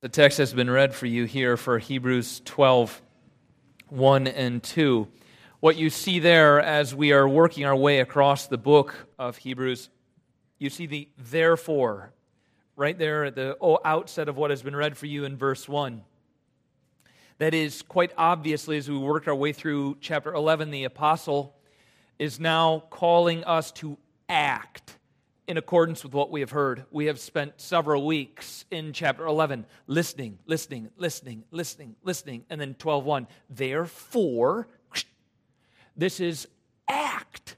The text has been read for you here for Hebrews 12, 1 and 2. What you see there as we are working our way across the book of Hebrews, you see the therefore right there at the oh, outset of what has been read for you in verse 1. That is, quite obviously, as we work our way through chapter 11, the apostle is now calling us to act in accordance with what we have heard. We have spent several weeks in chapter 11 listening, listening, listening, listening, listening, and then 12:1. Therefore, this is act.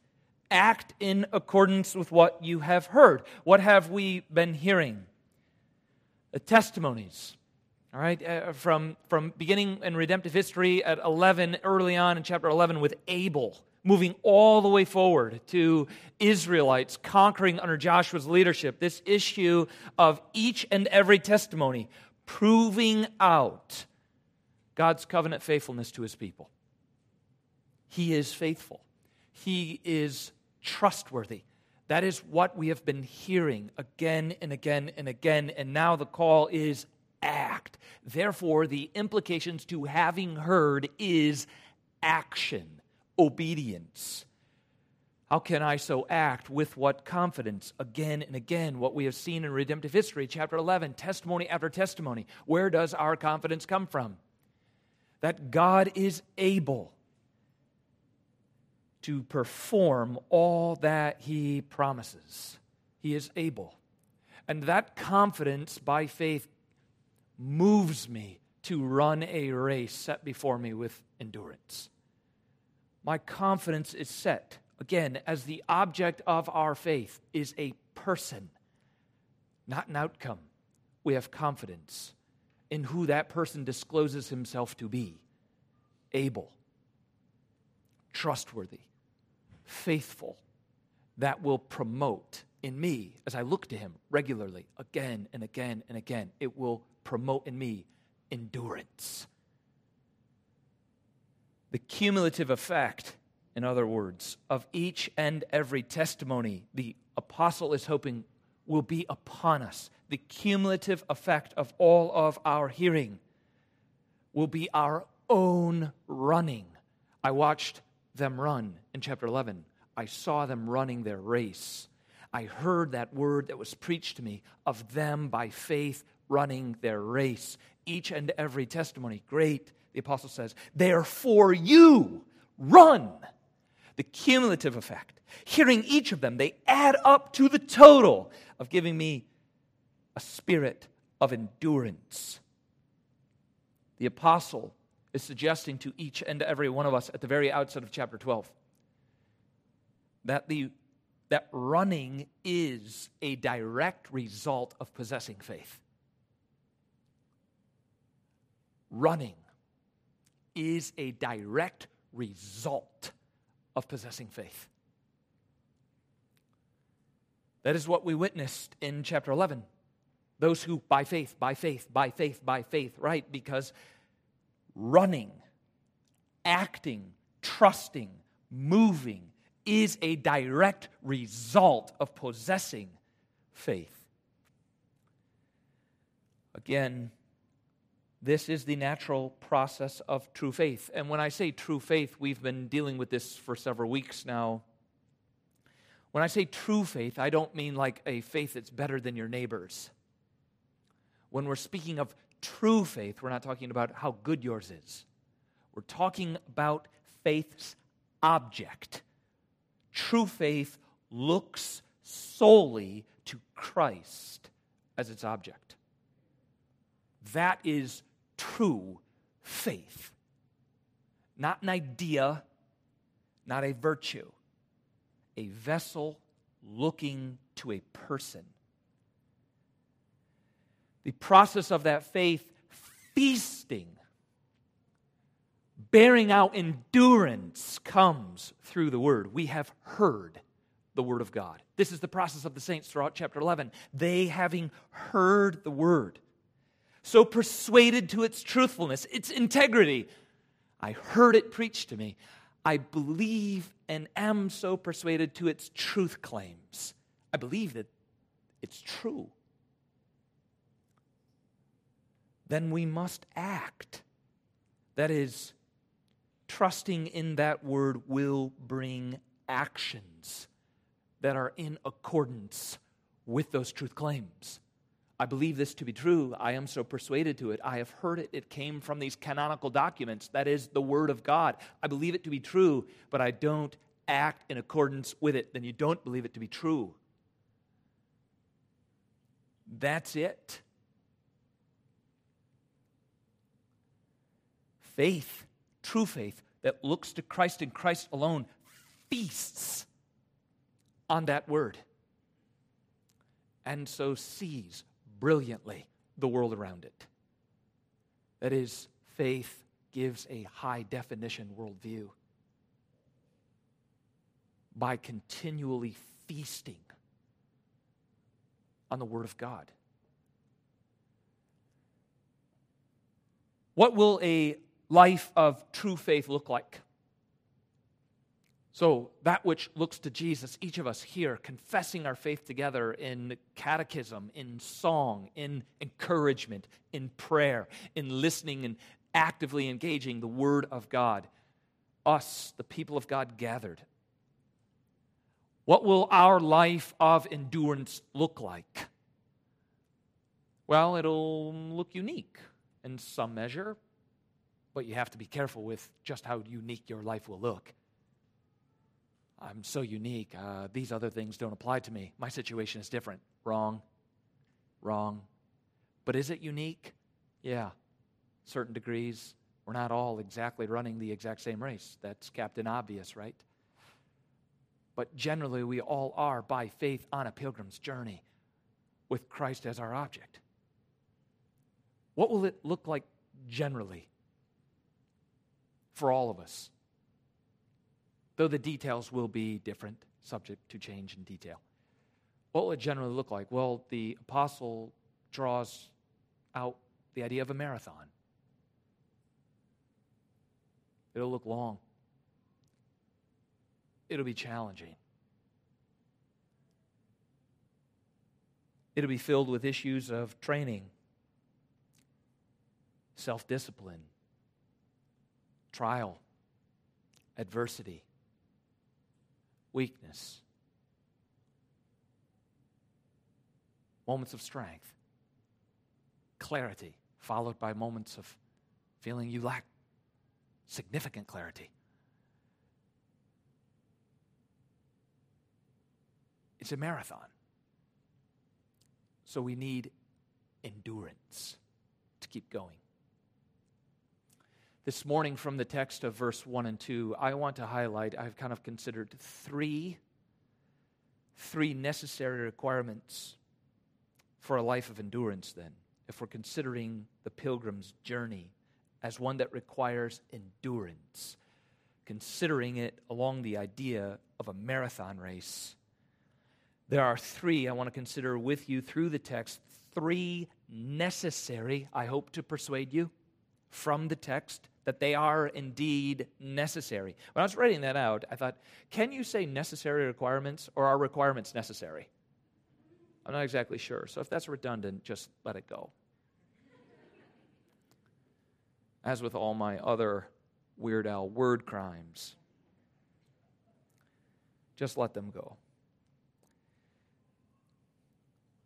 Act in accordance with what you have heard. What have we been hearing? The testimonies. All right, uh, from, from beginning in redemptive history at 11, early on in chapter 11 with Abel moving all the way forward to Israelites conquering under Joshua's leadership, this issue of each and every testimony proving out God's covenant faithfulness to his people. He is faithful, he is trustworthy. That is what we have been hearing again and again and again, and now the call is act. Therefore, the implications to having heard is action obedience. How can I so act? With what confidence? Again and again, what we have seen in redemptive history, chapter 11, testimony after testimony. Where does our confidence come from? That God is able to perform all that He promises. He is able. And that confidence by faith moves me to run a race set before me with endurance my confidence is set, again, as the object of our faith is a person, not an outcome. We have confidence in who that person discloses himself to be able, trustworthy, faithful, that will promote in me as I look to him regularly, again and again and again. It will promote in me endurance the cumulative effect, in other words, of each and every testimony the apostle is hoping will be upon us. The cumulative effect of all of our hearing will be our own running. I watched them run in chapter 11. I saw them running their race. I heard that word that was preached to me of them by faith running their race. Each and every testimony, great the apostle says, therefore you run. The cumulative effect. Hearing each of them, they add up to the total of giving me a spirit of endurance. The apostle is suggesting to each and every one of us at the very outset of chapter 12 that the that running is a direct result of possessing faith. Running is a direct result of possessing faith. That is what we witnessed in chapter 11. Those who, by faith, by faith, by faith, by faith, right? Because running, acting, trusting, moving is a direct result of possessing faith. Again, this is the natural process of true faith. And when I say true faith, we've been dealing with this for several weeks now. When I say true faith, I don't mean like a faith that's better than your neighbor's. When we're speaking of true faith, we're not talking about how good yours is. We're talking about faith's object. True faith looks solely to Christ as its object. That is true faith. Not an idea, not a virtue, a vessel looking to a person. The process of that faith, feasting, bearing out endurance, comes through the Word. We have heard the Word of God. This is the process of the saints throughout chapter 11. They, having heard the Word, so persuaded to its truthfulness, its integrity. I heard it preached to me. I believe and am so persuaded to its truth claims. I believe that it's true. then we must act. That is, trusting in that word will bring actions that are in accordance with those truth claims. I believe this to be true. I am so persuaded to it. I have heard it. It came from these canonical documents. That is the Word of God. I believe it to be true, but I don't act in accordance with it. Then you don't believe it to be true. That's it. Faith, true faith, that looks to Christ and Christ alone, feasts on that word and so sees brilliantly the world around it. That is, faith gives a high definition worldview by continually feasting on the Word of God. What will a life of true faith look like? So, that which looks to Jesus, each of us here confessing our faith together in catechism, in song, in encouragement, in prayer, in listening and actively engaging the Word of God. Us, the people of God gathered. What will our life of endurance look like? Well, it'll look unique in some measure, but you have to be careful with just how unique your life will look. I'm so unique. Uh, these other things don't apply to me. My situation is different. Wrong. Wrong. But is it unique? Yeah. Certain degrees. We're not all exactly running the exact same race. That's Captain Obvious, right? But generally, we all are, by faith, on a pilgrim's journey with Christ as our object. What will it look like generally for all of us? Though the details will be different, subject to change in detail. What will it generally look like? Well, the apostle draws out the idea of a marathon. It'll look long, it'll be challenging. It'll be filled with issues of training, self discipline, trial, adversity weakness, moments of strength, clarity, followed by moments of feeling you lack significant clarity. It's a marathon. So we need endurance to keep going. This morning, from the text of verse 1 and 2, I want to highlight, I've kind of considered three, three necessary requirements for a life of endurance, then, if we're considering the pilgrim's journey as one that requires endurance, considering it along the idea of a marathon race. There are three I want to consider with you through the text, three necessary, I hope to persuade you from the text that they are indeed necessary. When I was writing that out, I thought, can you say necessary requirements or are requirements necessary? I'm not exactly sure. So if that's redundant, just let it go. As with all my other Weird Al word crimes, just let them go.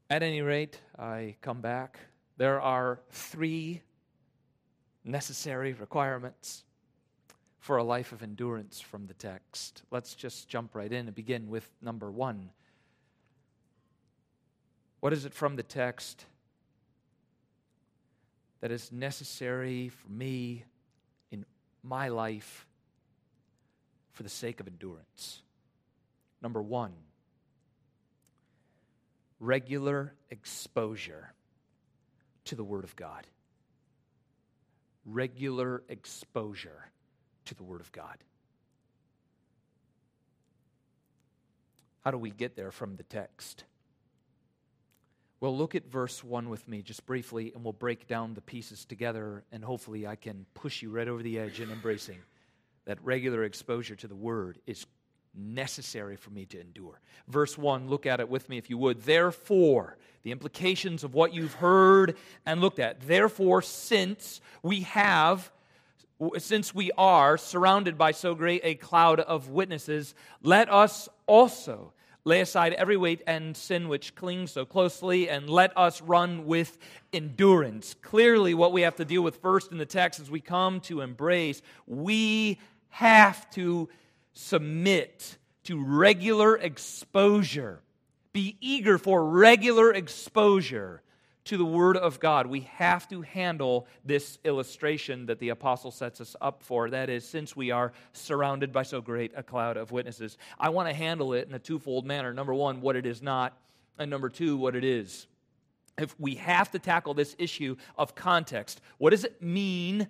At any rate, I come back. There are three necessary requirements for a life of endurance from the text. Let's just jump right in and begin with number one. What is it from the text that is necessary for me in my life for the sake of endurance? Number one, regular exposure to the Word of God regular exposure to the Word of God. How do we get there from the text? Well, look at verse 1 with me just briefly, and we'll break down the pieces together, and hopefully I can push you right over the edge in embracing that regular exposure to the Word is necessary for me to endure. Verse 1, look at it with me if you would. Therefore, the implications of what you've heard and looked at. Therefore, since we have since we are surrounded by so great a cloud of witnesses, let us also lay aside every weight and sin which clings so closely, and let us run with endurance. Clearly, what we have to deal with first in the text as we come to embrace, we have to submit to regular exposure. Be eager for regular exposure to the Word of God. We have to handle this illustration that the apostle sets us up for. That is, since we are surrounded by so great a cloud of witnesses, I want to handle it in a twofold manner. Number one, what it is not, and number two, what it is. If we have to tackle this issue of context, what does it mean?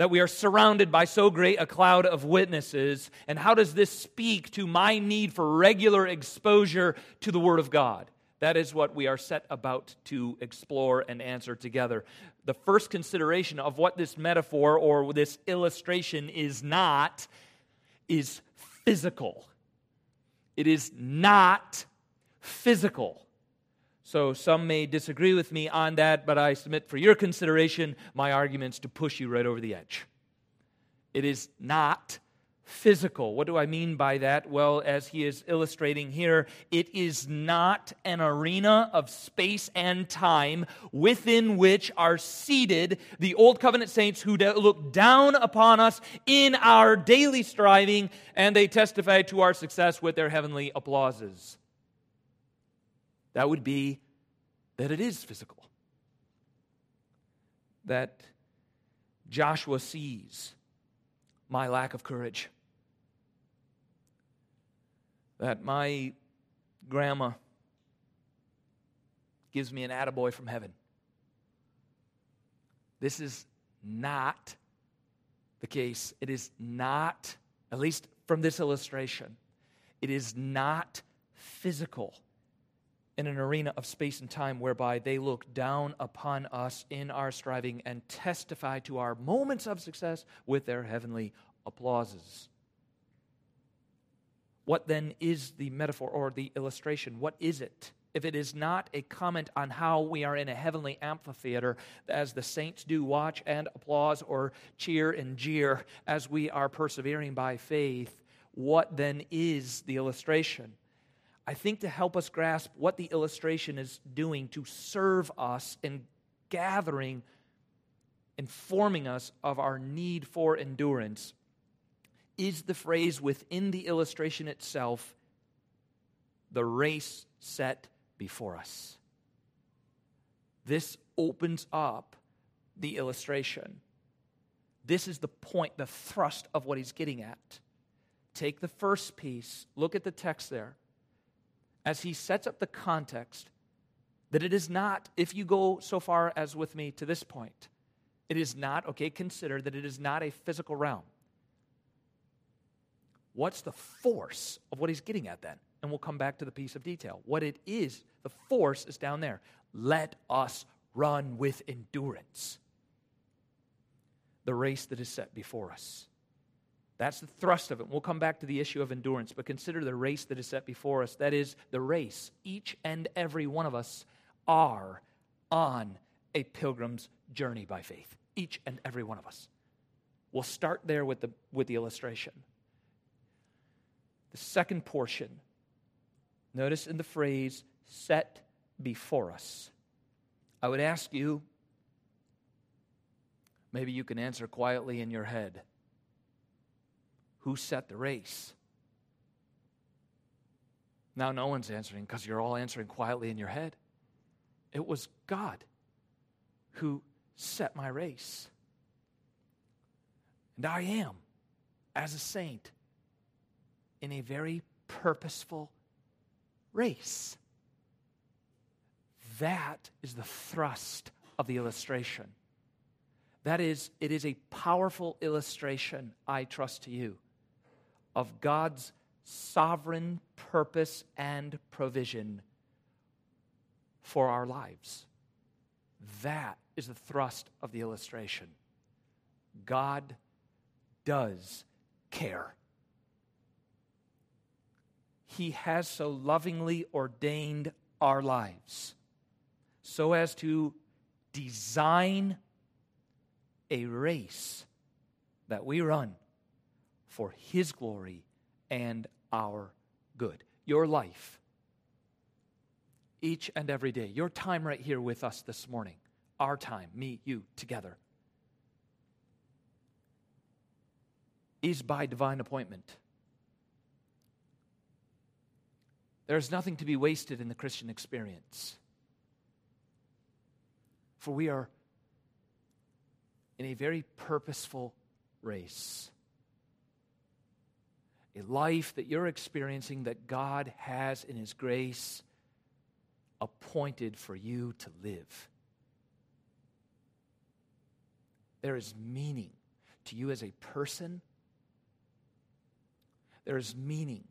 That we are surrounded by so great a cloud of witnesses? And how does this speak to my need for regular exposure to the Word of God? That is what we are set about to explore and answer together. The first consideration of what this metaphor or this illustration is not is physical. It is not physical. So some may disagree with me on that, but I submit for your consideration my arguments to push you right over the edge. It is not physical. What do I mean by that? Well, as he is illustrating here, it is not an arena of space and time within which are seated the Old Covenant saints who look down upon us in our daily striving and they testify to our success with their heavenly applauses. That would be that it is physical. That Joshua sees my lack of courage. That my grandma gives me an attaboy from heaven. This is not the case. It is not, at least from this illustration, it is not physical in an arena of space and time whereby they look down upon us in our striving and testify to our moments of success with their heavenly applauses. What then is the metaphor or the illustration? What is it? If it is not a comment on how we are in a heavenly amphitheater, as the saints do watch and applause or cheer and jeer as we are persevering by faith, what then is the illustration? I think to help us grasp what the illustration is doing to serve us in gathering, informing us of our need for endurance, is the phrase within the illustration itself the race set before us. This opens up the illustration. This is the point, the thrust of what he's getting at. Take the first piece, look at the text there as he sets up the context that it is not, if you go so far as with me to this point, it is not, okay, consider that it is not a physical realm. What's the force of what he's getting at then? And we'll come back to the piece of detail. What it is, the force is down there. Let us run with endurance the race that is set before us. That's the thrust of it. We'll come back to the issue of endurance, but consider the race that is set before us. That is the race. Each and every one of us are on a pilgrim's journey by faith. Each and every one of us. We'll start there with the, with the illustration. The second portion, notice in the phrase, set before us. I would ask you, maybe you can answer quietly in your head who set the race? Now, no one's answering because you're all answering quietly in your head. It was God who set my race. And I am, as a saint, in a very purposeful race. That is the thrust of the illustration. That is, it is a powerful illustration, I trust to you, of God's sovereign purpose and provision for our lives. That is the thrust of the illustration. God does care. He has so lovingly ordained our lives so as to design a race that we run for His glory and our good. Your life, each and every day, your time right here with us this morning, our time, me, you, together, is by divine appointment. There's nothing to be wasted in the Christian experience. For we are in a very purposeful race. A life that you're experiencing that God has in His grace appointed for you to live. There is meaning to you as a person. There is meaning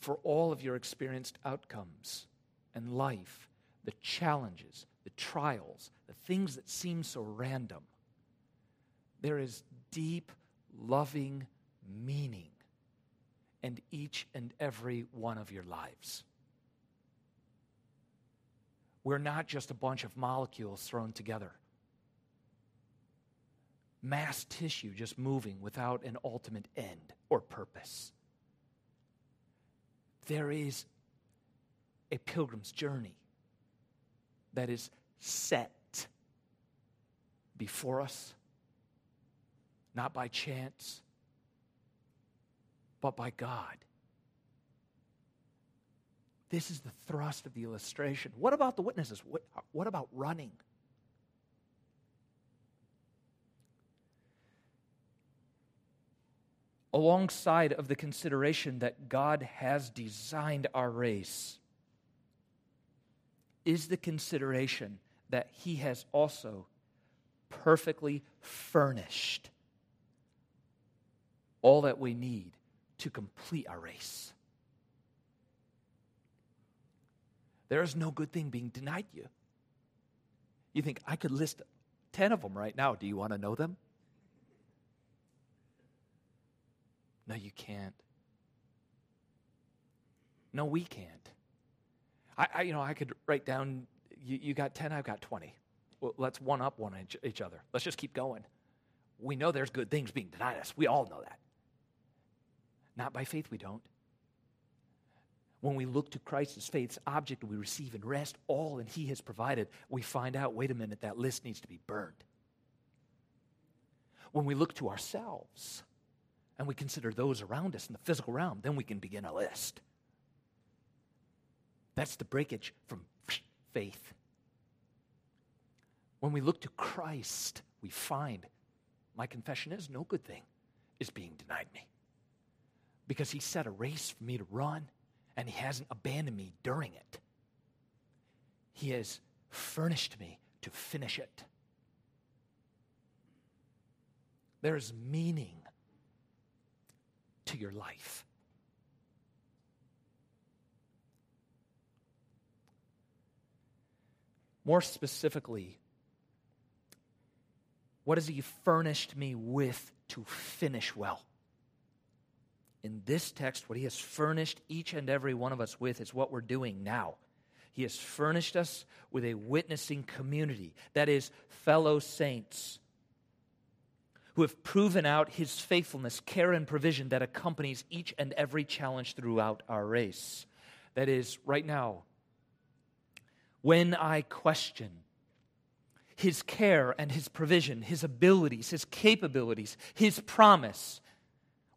for all of your experienced outcomes and life, the challenges, the trials, the things that seem so random. There is deep, loving meaning in each and every one of your lives. We're not just a bunch of molecules thrown together, mass tissue just moving without an ultimate end or purpose. There is a pilgrim's journey that is set before us, not by chance, but by God. This is the thrust of the illustration. What about the witnesses? What, what about running? Alongside of the consideration that God has designed our race, is the consideration that He has also perfectly furnished all that we need to complete our race. There is no good thing being denied you. You think, I could list 10 of them right now. Do you want to know them? No, you can't. No, we can't. I, I you know, I could write down, you, you got 10, I've got 20. Well, let's one up one each, each other. Let's just keep going. We know there's good things being denied us. We all know that. Not by faith, we don't. When we look to Christ as faith's object, we receive and rest all that He has provided. We find out, wait a minute, that list needs to be burned. When we look to ourselves and we consider those around us in the physical realm, then we can begin a list. That's the breakage from faith. When we look to Christ, we find my confession is no good thing is being denied me because he set a race for me to run and he hasn't abandoned me during it. He has furnished me to finish it. There's meaning to your life. More specifically, what has He furnished me with to finish well? In this text, what he has furnished each and every one of us with is what we're doing now. He has furnished us with a witnessing community, that is, fellow saints who have proven out his faithfulness, care, and provision that accompanies each and every challenge throughout our race. That is, right now, when I question his care and his provision, his abilities, his capabilities, his promise,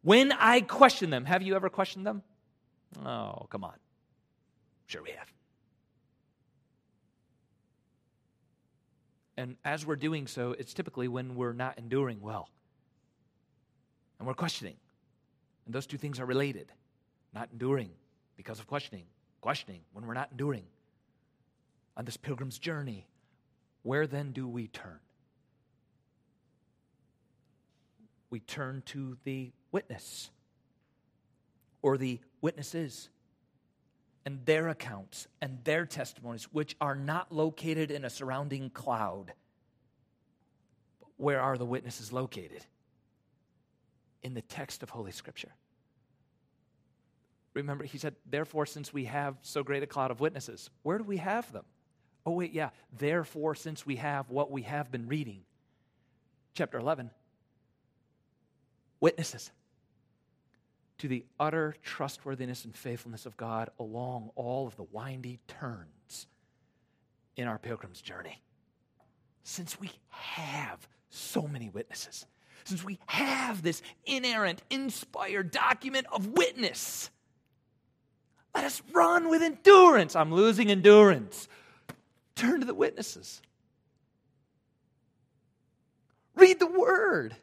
when I question them, have you ever questioned them? Oh, come on. Sure, we have. And as we're doing so, it's typically when we're not enduring well. And we're questioning. And those two things are related. Not enduring because of questioning. Questioning when we're not enduring. On this pilgrim's journey, where then do we turn? We turn to the witness or the witnesses and their accounts and their testimonies, which are not located in a surrounding cloud. Where are the witnesses located? In the text of Holy Scripture. Remember, he said, Therefore, since we have so great a cloud of witnesses, where do we have them? Oh, wait, yeah. Therefore, since we have what we have been reading, chapter 11, witnesses to the utter trustworthiness and faithfulness of God along all of the windy turns in our pilgrim's journey. Since we have so many witnesses, since we have this inerrant, inspired document of witness, let us run with endurance. I'm losing endurance. Turn to the witnesses. Read the word.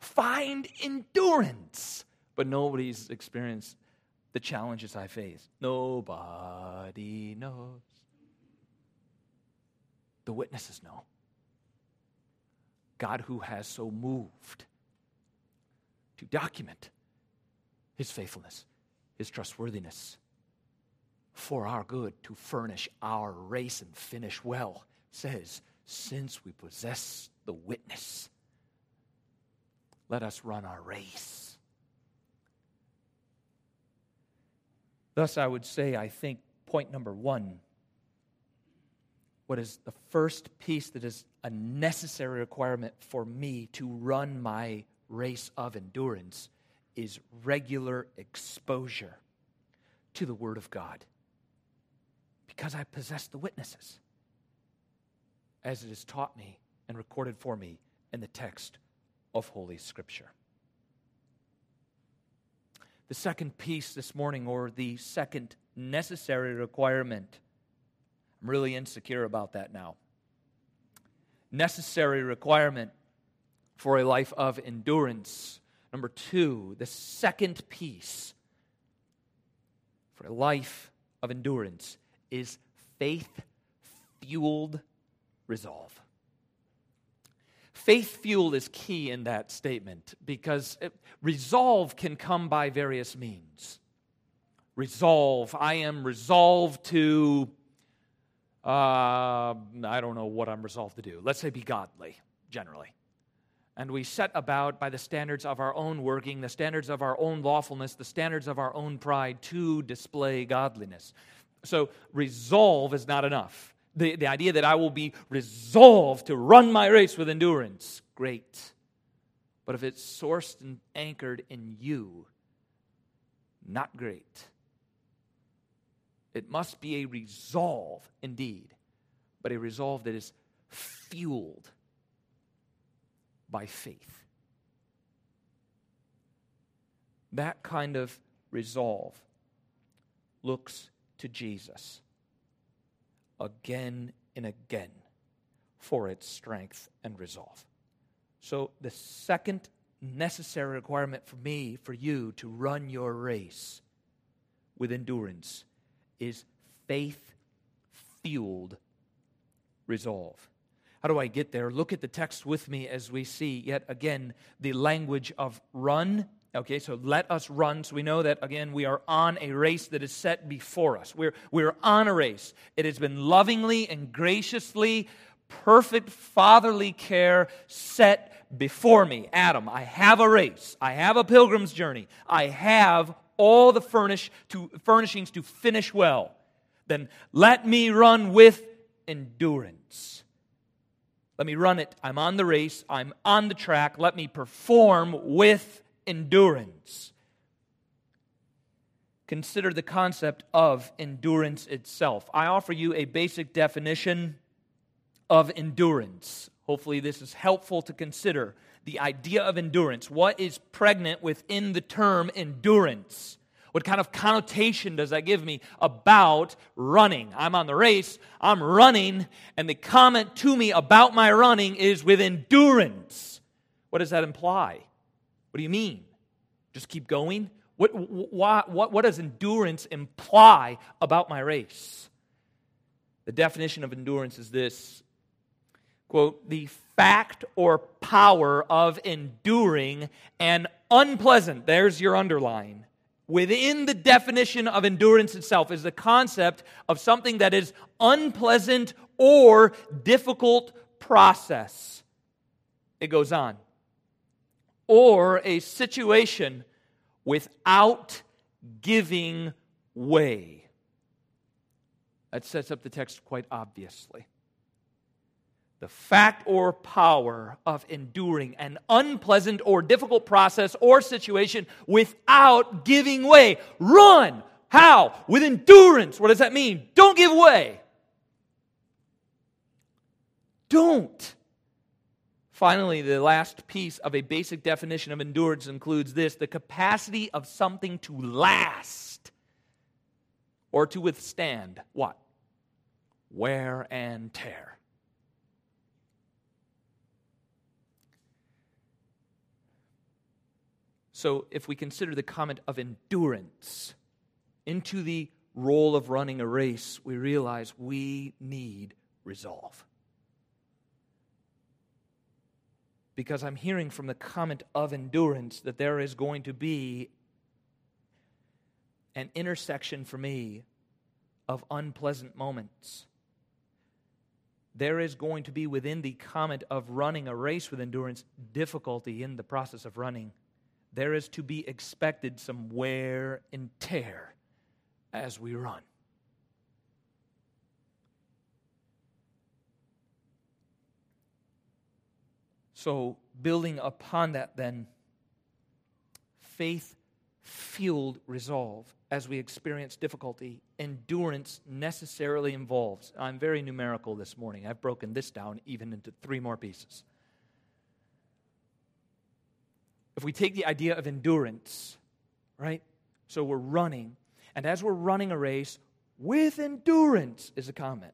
Find endurance. But nobody's experienced the challenges I face. Nobody knows. The witnesses know. God, who has so moved to document his faithfulness, his trustworthiness for our good, to furnish our race and finish well, says, Since we possess the witness, let us run our race. Thus, I would say, I think, point number one what is the first piece that is a necessary requirement for me to run my race of endurance is regular exposure to the Word of God. Because I possess the witnesses, as it is taught me and recorded for me in the text of Holy Scripture. The second piece this morning, or the second necessary requirement, I'm really insecure about that now. Necessary requirement for a life of endurance. Number two, the second piece for a life of endurance is faith fueled resolve. Faith fuel is key in that statement because resolve can come by various means. Resolve, I am resolved to, uh, I don't know what I'm resolved to do. Let's say be godly, generally. And we set about by the standards of our own working, the standards of our own lawfulness, the standards of our own pride to display godliness. So, resolve is not enough the, the idea that I will be resolved to run my race with endurance, great. But if it's sourced and anchored in you, not great. It must be a resolve indeed, but a resolve that is fueled by faith. That kind of resolve looks to Jesus again and again for its strength and resolve. So, the second necessary requirement for me, for you to run your race with endurance is faith fueled resolve. How do I get there? Look at the text with me as we see yet again the language of run Okay, so let us run. So we know that, again, we are on a race that is set before us. We're, we're on a race. It has been lovingly and graciously, perfect fatherly care set before me. Adam, I have a race. I have a pilgrim's journey. I have all the furnish to, furnishings to finish well. Then let me run with endurance. Let me run it. I'm on the race. I'm on the track. Let me perform with endurance. Consider the concept of endurance itself. I offer you a basic definition of endurance. Hopefully, this is helpful to consider the idea of endurance. What is pregnant within the term endurance? What kind of connotation does that give me about running? I'm on the race, I'm running, and the comment to me about my running is with endurance. What does that imply? What do you mean? Just keep going? What, what, what, what does endurance imply about my race? The definition of endurance is this quote, the fact or power of enduring an unpleasant, there's your underline. Within the definition of endurance itself is the concept of something that is unpleasant or difficult process. It goes on or a situation without giving way. That sets up the text quite obviously. The fact or power of enduring an unpleasant or difficult process or situation without giving way. Run! How? With endurance. What does that mean? Don't give way. Don't. Finally, the last piece of a basic definition of endurance includes this the capacity of something to last or to withstand what? Wear and tear. So, if we consider the comment of endurance into the role of running a race, we realize we need resolve. Because I'm hearing from the comment of endurance that there is going to be an intersection for me of unpleasant moments. There is going to be within the comment of running a race with endurance difficulty in the process of running. There is to be expected some wear and tear as we run. So, building upon that, then, faith fueled resolve as we experience difficulty, endurance necessarily involves. I'm very numerical this morning. I've broken this down even into three more pieces. If we take the idea of endurance, right? So we're running, and as we're running a race with endurance, is a comment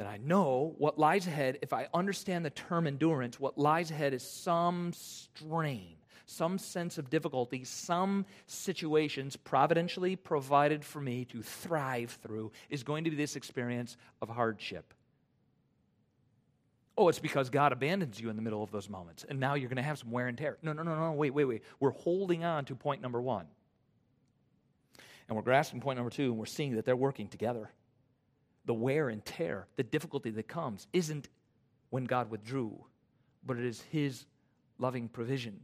that I know what lies ahead, if I understand the term endurance, what lies ahead is some strain, some sense of difficulty, some situations providentially provided for me to thrive through is going to be this experience of hardship. Oh, it's because God abandons you in the middle of those moments, and now you're going to have some wear and tear. No, no, no, no, wait, wait, wait. We're holding on to point number one. And we're grasping point number two, and we're seeing that they're working together the wear and tear, the difficulty that comes, isn't when God withdrew, but it is His loving provision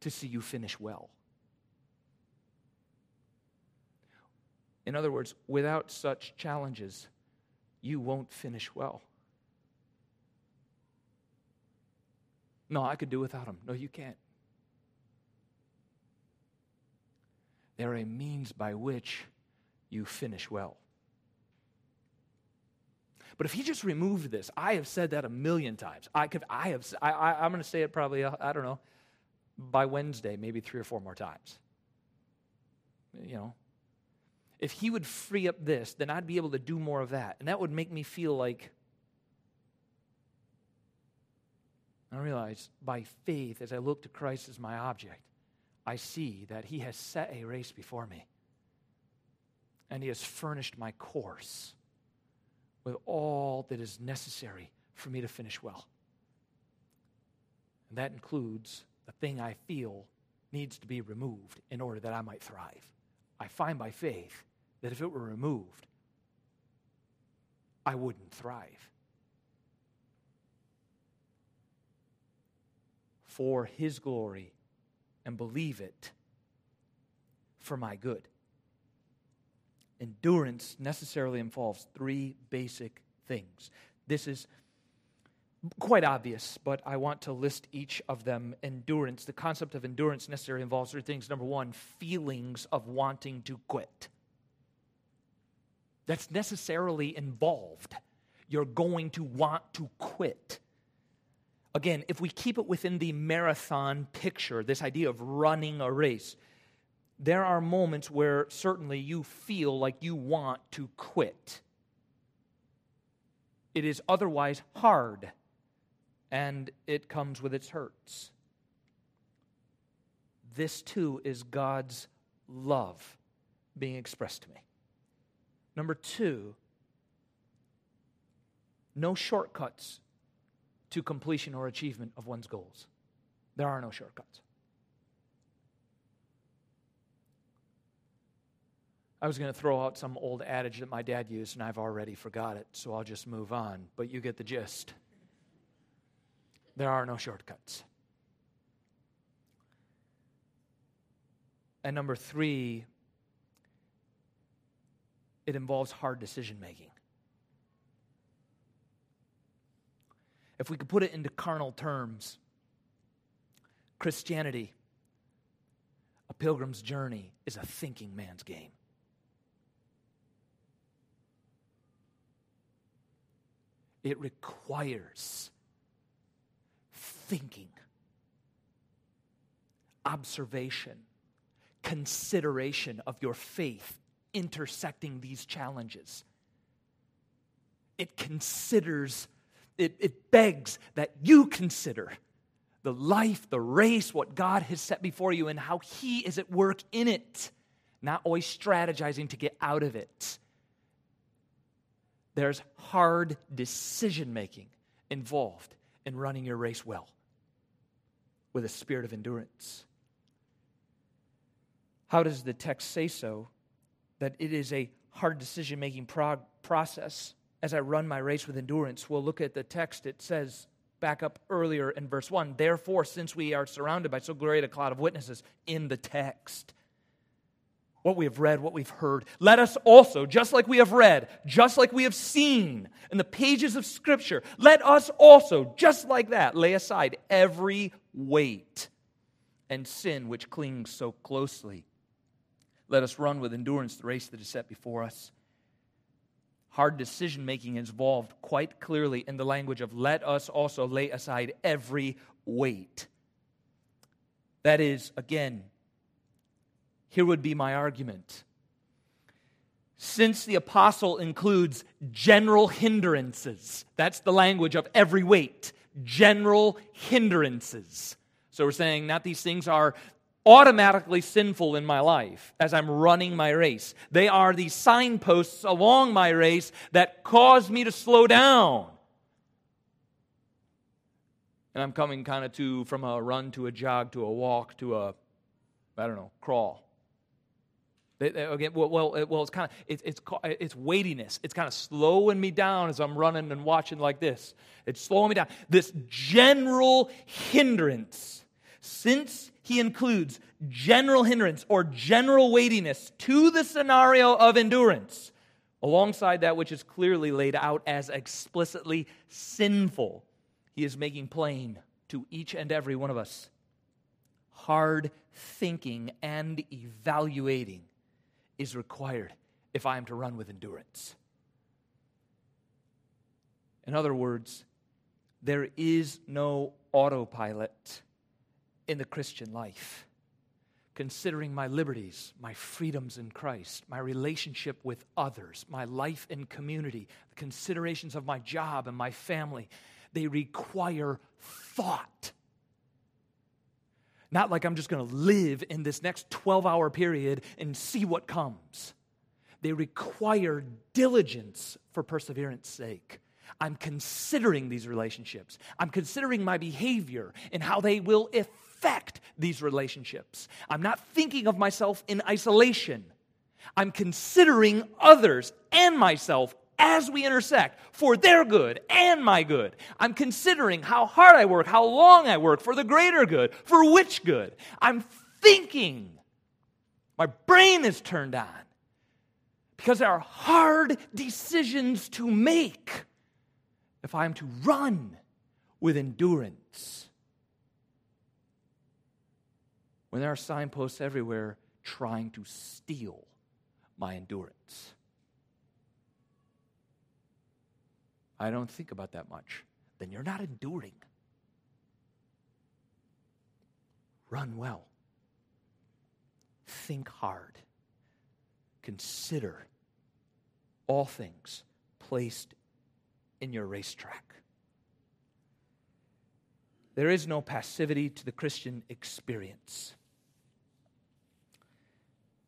to see you finish well. In other words, without such challenges, you won't finish well. No, I could do without them. No, you can't. They're a means by which you finish well. But if he just removed this, I have said that a million times. I could, I have, I, I, am going to say it probably, uh, I don't know, by Wednesday, maybe three or four more times. You know, if he would free up this, then I'd be able to do more of that. And that would make me feel like I realize by faith, as I look to Christ as my object, I see that he has set a race before me. And he has furnished my course with all that is necessary for me to finish well. And that includes the thing I feel needs to be removed in order that I might thrive. I find by faith that if it were removed, I wouldn't thrive. For his glory and believe it for my good endurance necessarily involves three basic things. This is quite obvious, but I want to list each of them. Endurance, the concept of endurance necessarily involves three things. Number one, feelings of wanting to quit. That's necessarily involved. You're going to want to quit. Again, if we keep it within the marathon picture, this idea of running a race, there are moments where certainly you feel like you want to quit. It is otherwise hard, and it comes with its hurts. This too is God's love being expressed to me. Number two, no shortcuts to completion or achievement of one's goals. There are no shortcuts. I was going to throw out some old adage that my dad used, and I've already forgot it, so I'll just move on. But you get the gist. There are no shortcuts. And number three, it involves hard decision making. If we could put it into carnal terms, Christianity, a pilgrim's journey, is a thinking man's game. It requires thinking, observation, consideration of your faith intersecting these challenges. It considers, it, it begs that you consider the life, the race, what God has set before you, and how He is at work in it, not always strategizing to get out of it. There's hard decision making involved in running your race well with a spirit of endurance. How does the text say so? That it is a hard decision making prog- process as I run my race with endurance. We'll look at the text. It says, back up earlier in verse 1 Therefore, since we are surrounded by so great a cloud of witnesses in the text, what we have read, what we've heard. Let us also, just like we have read, just like we have seen in the pages of Scripture, let us also, just like that, lay aside every weight and sin which clings so closely. Let us run with endurance the race that is set before us. Hard decision making is involved quite clearly in the language of let us also lay aside every weight. That is, again, here would be my argument. Since the apostle includes general hindrances, that's the language of every weight, general hindrances. So we're saying not these things are automatically sinful in my life as I'm running my race. They are the signposts along my race that cause me to slow down. And I'm coming kind of to from a run to a jog to a walk to a, I don't know, crawl. Again, well, well, well it's kind of it's it's weightiness. It's kind of slowing me down as I'm running and watching like this. It's slowing me down. This general hindrance, since he includes general hindrance or general weightiness to the scenario of endurance, alongside that which is clearly laid out as explicitly sinful, he is making plain to each and every one of us hard thinking and evaluating is required if I am to run with endurance. In other words, there is no autopilot in the Christian life. Considering my liberties, my freedoms in Christ, my relationship with others, my life in community, the considerations of my job and my family, they require thought not like I'm just going to live in this next 12 hour period and see what comes. They require diligence for perseverance' sake. I'm considering these relationships. I'm considering my behavior and how they will affect these relationships. I'm not thinking of myself in isolation. I'm considering others and myself as we intersect for their good and my good. I'm considering how hard I work, how long I work for the greater good, for which good. I'm thinking. My brain is turned on because there are hard decisions to make if I am to run with endurance. When there are signposts everywhere trying to steal my endurance. I don't think about that much, then you're not enduring. Run well. Think hard. Consider all things placed in your racetrack. There is no passivity to the Christian experience.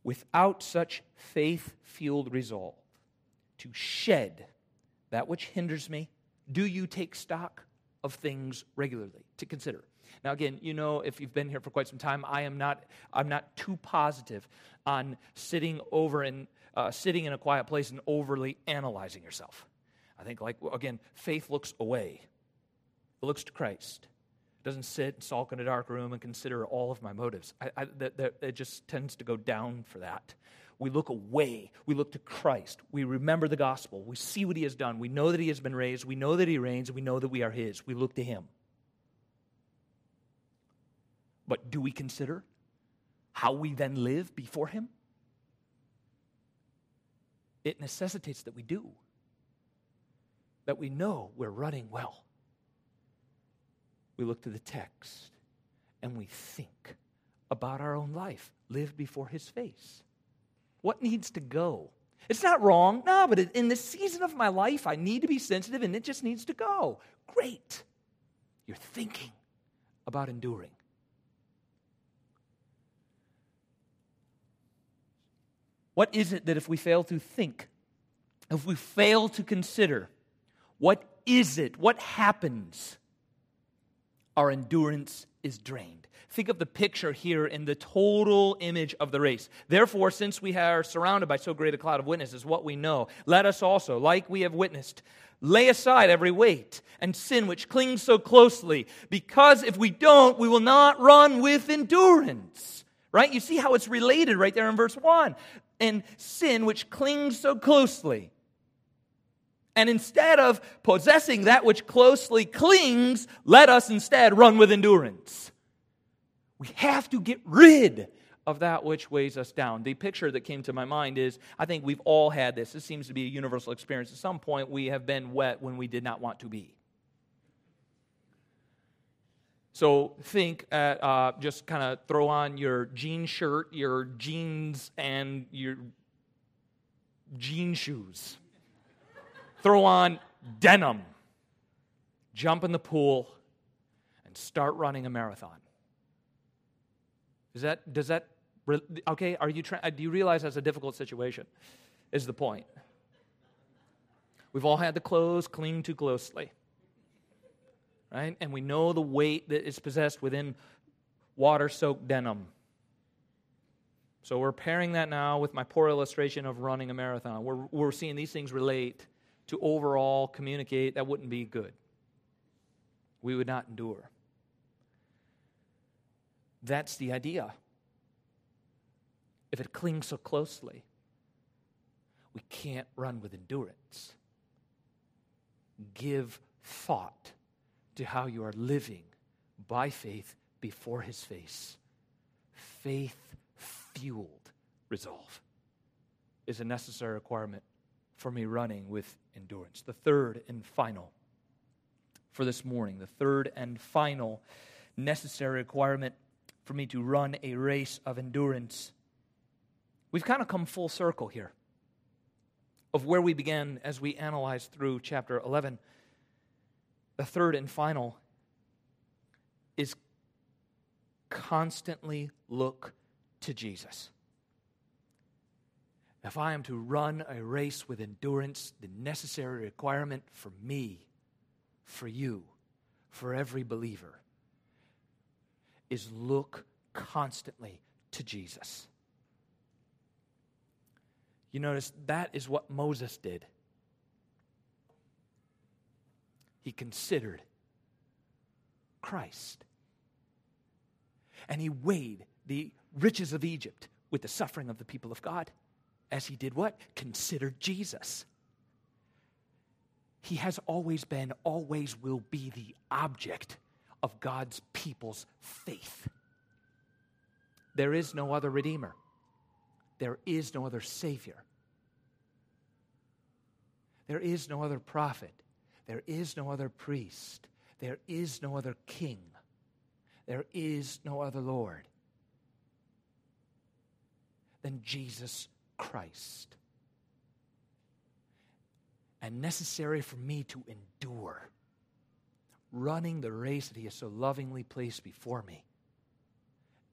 Without such faith fueled resolve to shed that which hinders me? Do you take stock of things regularly to consider? Now, again, you know, if you've been here for quite some time, I am not, I'm not too positive on sitting over and uh, sitting in a quiet place and overly analyzing yourself. I think, like, again, faith looks away, it looks to Christ. It doesn't sit, and sulk in a dark room, and consider all of my motives. I, I, that, that, it just tends to go down for that. We look away. We look to Christ. We remember the gospel. We see what he has done. We know that he has been raised. We know that he reigns. We know that we are his. We look to him. But do we consider how we then live before him? It necessitates that we do, that we know we're running well. We look to the text and we think about our own life, live before his face. What needs to go? It's not wrong. No, but in this season of my life, I need to be sensitive and it just needs to go. Great. You're thinking about enduring. What is it that if we fail to think, if we fail to consider, what is it? What happens? Our endurance is drained. Think of the picture here in the total image of the race. Therefore, since we are surrounded by so great a cloud of witnesses, what we know, let us also, like we have witnessed, lay aside every weight and sin which clings so closely, because if we don't, we will not run with endurance. Right? You see how it's related right there in verse 1. And sin which clings so closely. And instead of possessing that which closely clings, let us instead run with endurance. We have to get rid of that which weighs us down. The picture that came to my mind is I think we've all had this. This seems to be a universal experience. At some point, we have been wet when we did not want to be. So think at, uh, just kind of throw on your jean shirt, your jeans, and your jean shoes. Throw on denim, jump in the pool, and start running a marathon. Is that, does that, okay, are you trying, uh, do you realize that's a difficult situation? Is the point. We've all had the clothes cling too closely, right? And we know the weight that is possessed within water soaked denim. So we're pairing that now with my poor illustration of running a marathon. We're, we're seeing these things relate to overall communicate. That wouldn't be good. We would not endure. That's the idea. If it clings so closely, we can't run with endurance. Give thought to how you are living by faith before his face. Faith fueled resolve is a necessary requirement for me running with endurance. The third and final for this morning, the third and final necessary requirement for me to run a race of endurance. We've kind of come full circle here of where we began as we analyzed through chapter 11. The third and final is constantly look to Jesus. If I am to run a race with endurance, the necessary requirement for me, for you, for every believer is look constantly to Jesus. You notice that is what Moses did. He considered Christ. And he weighed the riches of Egypt with the suffering of the people of God. As he did what? Considered Jesus. He has always been, always will be the object of God's people's faith. There is no other Redeemer, there is no other Savior, there is no other prophet, there is no other priest, there is no other king, there is no other Lord than Jesus Christ. And necessary for me to endure running the race that He has so lovingly placed before me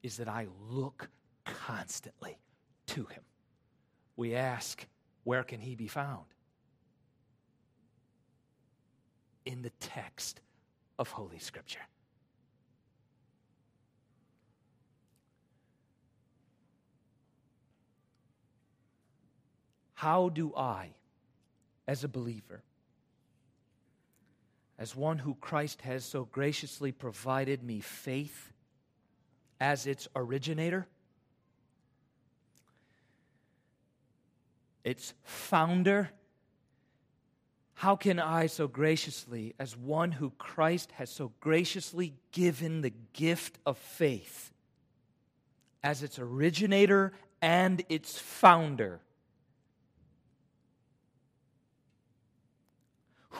is that I look constantly to Him. We ask, where can He be found? In the text of Holy Scripture. How do I, as a believer, as one who Christ has so graciously provided me faith as its originator, its founder. How can I so graciously, as one who Christ has so graciously given the gift of faith, as its originator and its founder,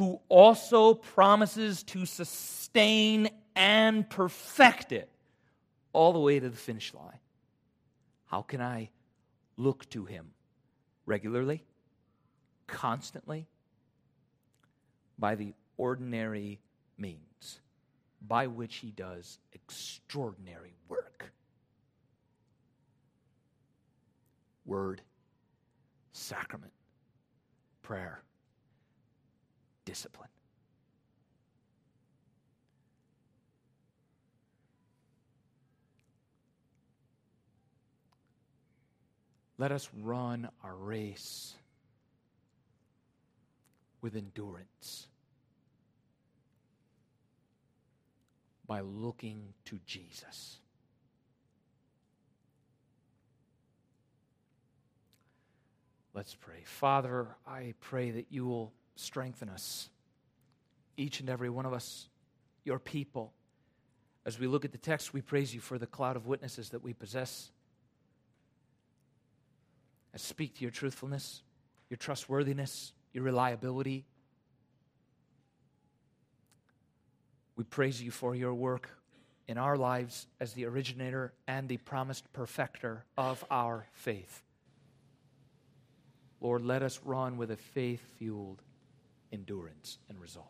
who also promises to sustain and perfect it all the way to the finish line. How can I look to him regularly, constantly? By the ordinary means by which he does extraordinary work. Word, sacrament, prayer discipline. Let us run our race with endurance by looking to Jesus. Let's pray. Father, I pray that you will strengthen us, each and every one of us, your people. As we look at the text, we praise you for the cloud of witnesses that we possess. I speak to your truthfulness, your trustworthiness, your reliability. We praise you for your work in our lives as the originator and the promised perfecter of our faith. Lord, let us run with a faith fueled endurance, and resolve.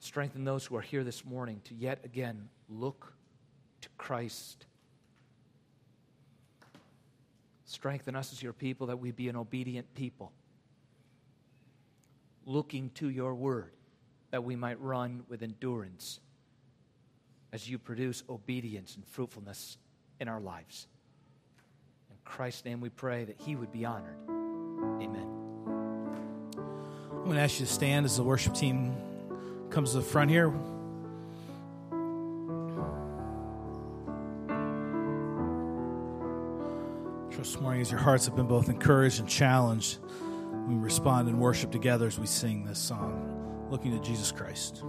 Strengthen those who are here this morning to yet again look to Christ. Strengthen us as your people that we be an obedient people, looking to your word, that we might run with endurance as you produce obedience and fruitfulness in our lives. Christ's name we pray that he would be honored. Amen. I'm going to ask you to stand as the worship team comes to the front here. Trust morning as your hearts have been both encouraged and challenged, we respond in worship together as we sing this song, looking to Jesus Christ.